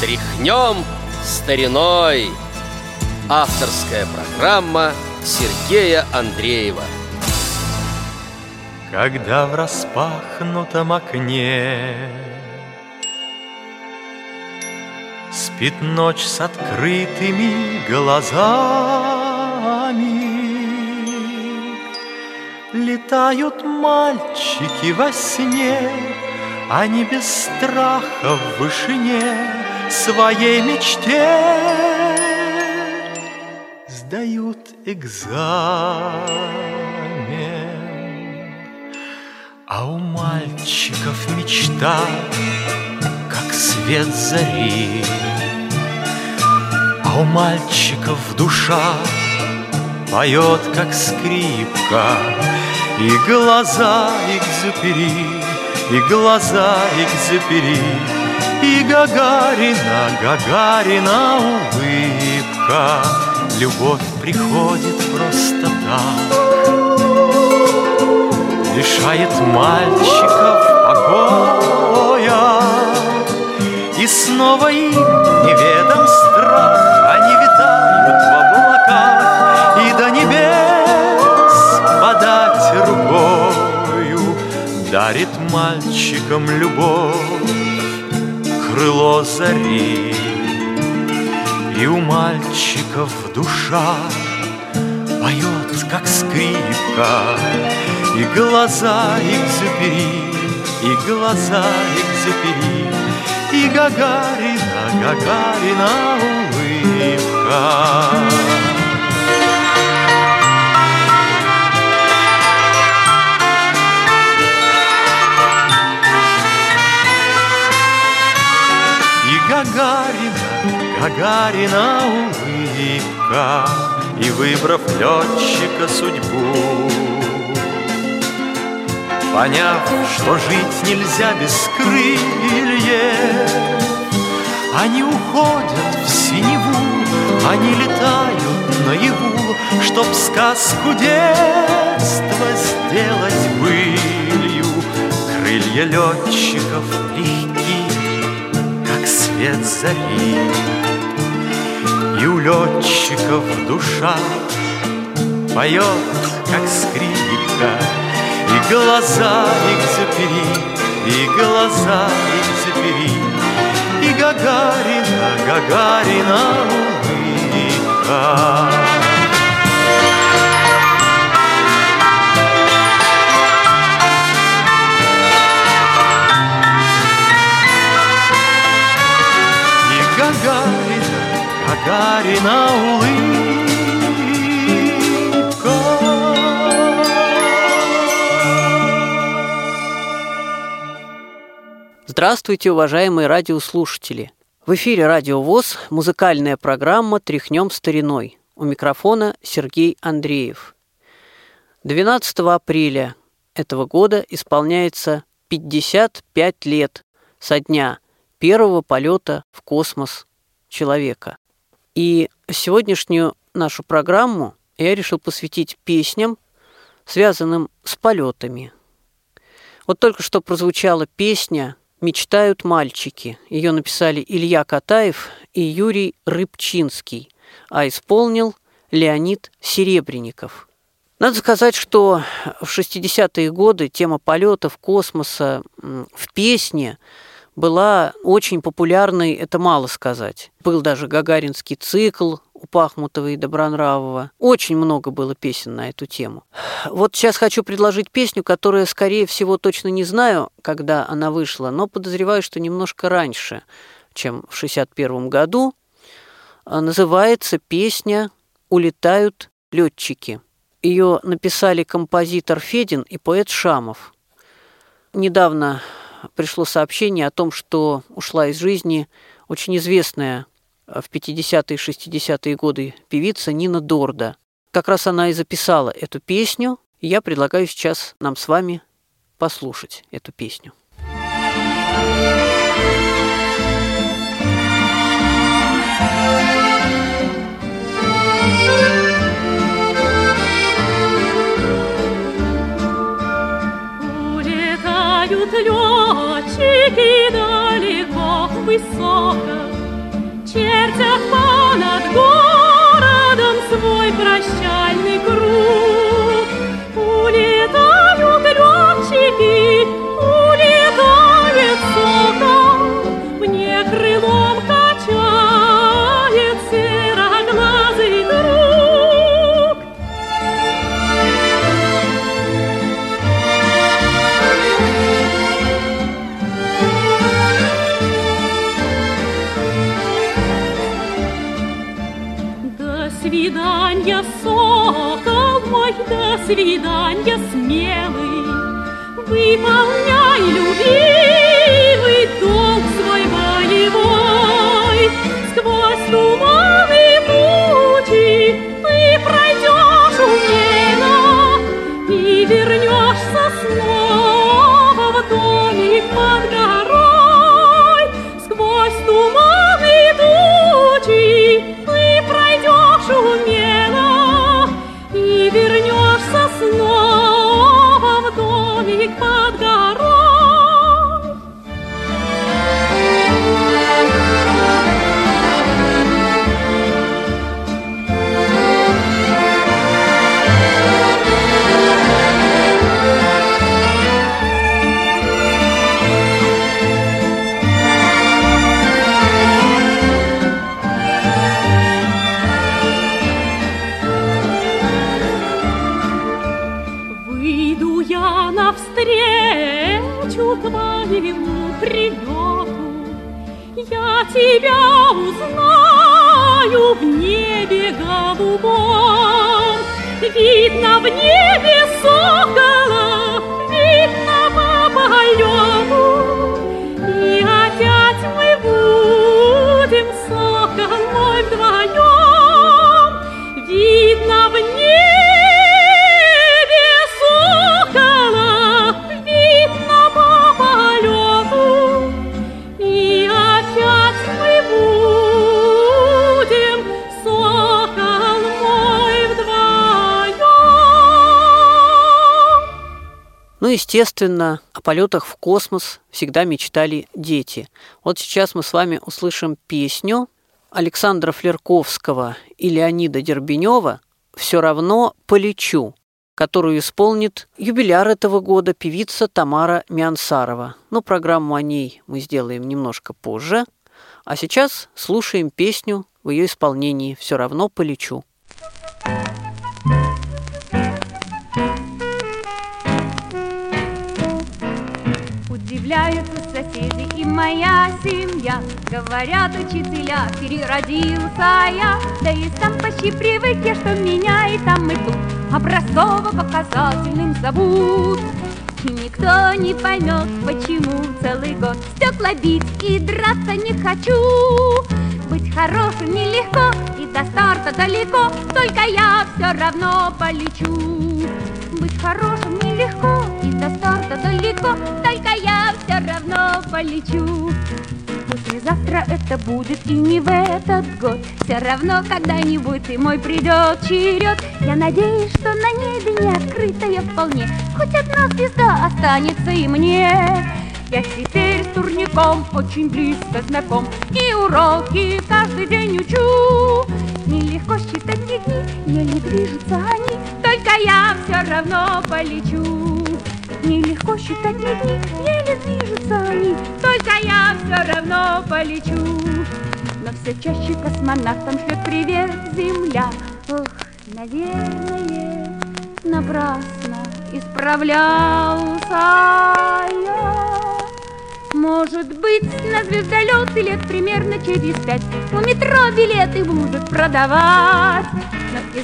Тряхнем стариной. Авторская программа Сергея Андреева. Когда в распахнутом окне Спит ночь с открытыми глазами Летают мальчики во сне Они без страха в вышине Своей мечте. Сдают экзамен. А у мальчиков мечта Как свет зари А у мальчиков душа Поет, как скрипка. И глаза экзюпери И глаза экзюпери И Гагарина, Гагарина улыбка. Любовь приходит просто так. Лишает мальчиков покоя. И снова им неведом страх. Они витают в облаках. И до небес подать рукою Дарит мальчикам любовь Крыло зари И у мальчиков душа Поет, как скрипка И глаза экзюпери И глаза экзюпери И Гагарина, Гагарина улыбка Гагарина улыбка И выбрав летчика судьбу. Поняв, что жить нельзя без крыльев Они уходят в синеву, они летают наяву Чтоб сказку детства сделать былью. Крылья летчиков легки, как свет зари И у летчиков душа поет, как скрипка. И глаза экзюпери, и глаза экзюпери И Гагарина, Гагарина улыбка Гагарина улыбка. Здравствуйте, уважаемые радиослушатели! В эфире Радио ВОЗ, музыкальная программа «Тряхнем стариной». У микрофона Сергей Андреев. 12 апреля этого года исполняется 55 лет со дня первого полета в космос человека. И сегодняшнюю нашу программу я решил посвятить песням, связанным с полетами. Вот только что прозвучала песня «Мечтают мальчики». Ее написали Илья Катаев и Юрий Рыбчинский, а исполнил Леонид Серебренников. Надо сказать, что в 60-е годы тема полетов, космоса в песне была очень популярной, это мало сказать. Был даже Гагаринский цикл у Пахмутова и Добронравова. Очень много было песен на эту тему. Вот сейчас хочу предложить песню, которая, скорее всего, точно не знаю, когда она вышла, но подозреваю, что немножко раньше, чем в 61 году. Называется песня «Улетают летчики». Ее написали композитор Федин и поэт Шамов. Недавно пришло сообщение о том, что ушла из жизни очень известная в 50-е и 60-е годы певица Нина Дорда. Как раз она и записала эту песню, я предлагаю сейчас нам с вами послушать эту песню. Улетают летчики далеко, высоко, Чертят понад городом свидания, сокол мой, до свидания, смелый. Выполняй, любимый, долг свой боевой. Сквозь туманы тучи Видно в небе сокола, Ну, естественно, о полетах в космос всегда мечтали дети. Вот сейчас мы с вами услышим песню Александра Флерковского и Леонида Дербенева «Все равно полечу», которую исполнит юбиляр этого года певица Тамара Миансарова. Но программу о ней мы сделаем немножко позже. А сейчас слушаем песню в ее исполнении «Все равно полечу». Удивляются соседи и моя семья. Говорят учителя, переродился я. Да и сам почти привык я, что меня и там, и тут Образцово-показательным зовут. И никто не поймет, почему целый год Стекла бить и драться не хочу. Быть хорошим нелегко и до старта далеко Только я все равно полечу. Быть хорошим нелегко и до старта далеко Только равно полечу. Послезавтра это будет и не в этот год. Все равно когда-нибудь и мой придет черед. Я надеюсь, что на небе не открытая вполне. Хоть одна звезда останется и мне. Я теперь с турником очень близко знаком. И уроки каждый день учу. Нелегко считать мне дни, еле движутся они. Только я все равно полечу Нелегко считать мне дни, еле движутся они. Только я все равно полечу. Но все чаще космонавтам шлет привет Земля. Ох, наверное, напрасно исправлялся я. Может быть, на звездолет и лет примерно через пять У метро билеты будут продавать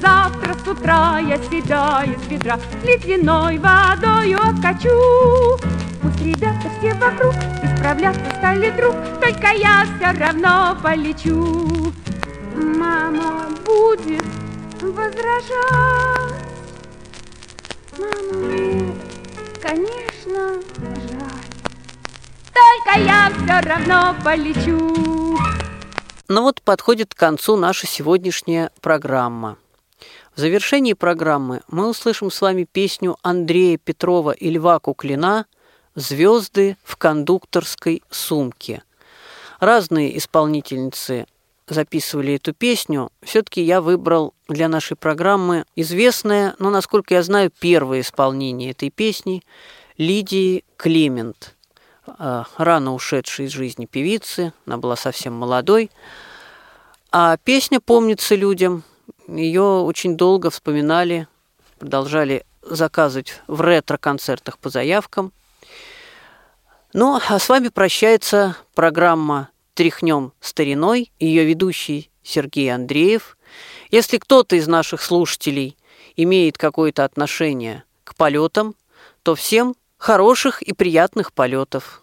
завтра с утра я себя из ведра Ледяной водою откачу Пусть ребята все вокруг исправляться стали друг Только я все равно полечу Мама будет возражать мне, конечно, жаль только я все равно полечу. Ну вот подходит к концу наша сегодняшняя программа. В завершении программы мы услышим с вами песню Андрея Петрова и Льва Куклина «Звезды в кондукторской сумке». Разные исполнительницы записывали эту песню, все-таки я выбрал для нашей программы известное, но, насколько я знаю, первое исполнение этой песни Лидии Клемент, э, рано ушедшей из жизни певицы, она была совсем молодой. А песня помнится людям, ее очень долго вспоминали, продолжали заказывать в ретро-концертах по заявкам. Ну, а с вами прощается программа «Тряхнем стариной», ее ведущий Сергей Андреев. Если кто-то из наших слушателей имеет какое-то отношение к полетам, то всем хороших и приятных полетов.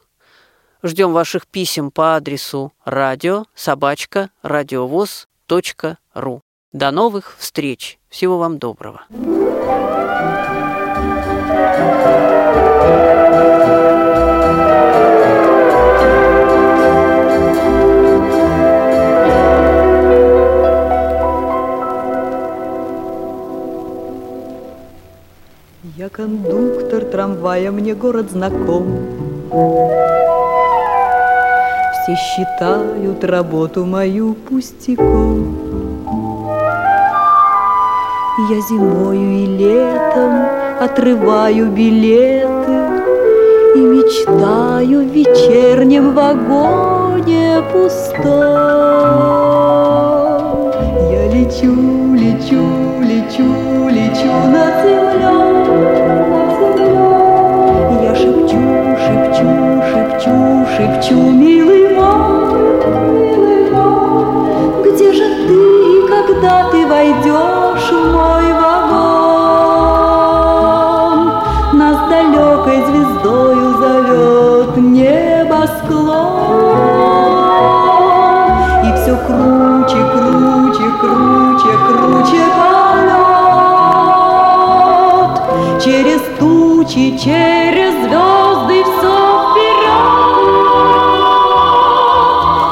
Ждем ваших писем по адресу радио собачка радиовоз.ру. До новых встреч. Всего вам доброго. Я кондуктор трамвая, мне город знаком. Все считают работу мою пустяком. Я зимою и летом отрываю билеты И мечтаю в вечернем вагоне пустом. Я лечу, лечу, лечу, лечу над землей, тучи, через звезды все вперед.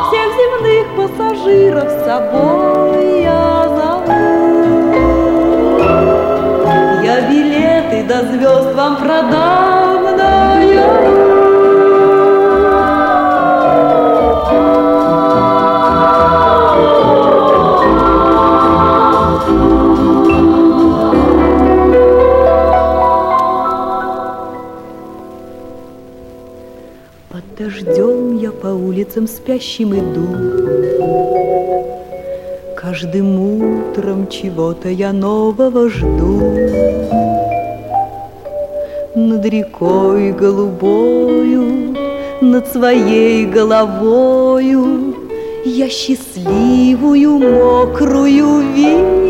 Всех земных пассажиров с собой я зову. Я билеты до звезд вам продам, но я дождем я по улицам спящим иду. Каждым утром чего-то я нового жду. Над рекой голубою, над своей головою Я счастливую, мокрую вижу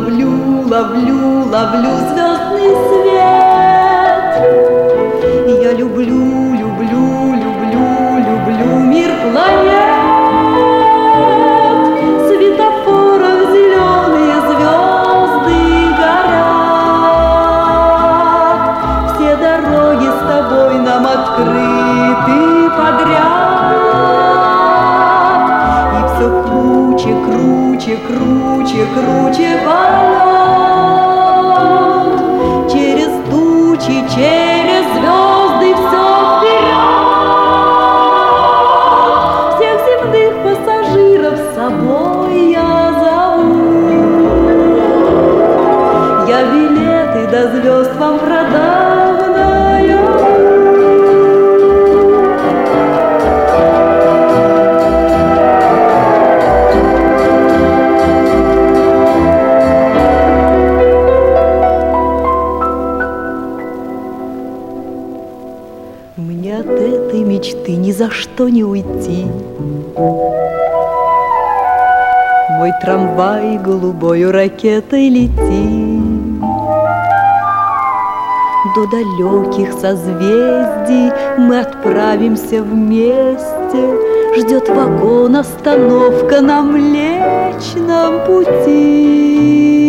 ловлю, ловлю, ловлю звездный свет. Я люблю, люблю, люблю, люблю мир планет. Светофоров зеленые звезды горят. Все дороги с тобой нам открыты подряд. И все круче, круче, круче, круче полет. Трамвай голубою ракетой летит До далеких созвездий мы отправимся вместе. Ждет вагон остановка на Млечном пути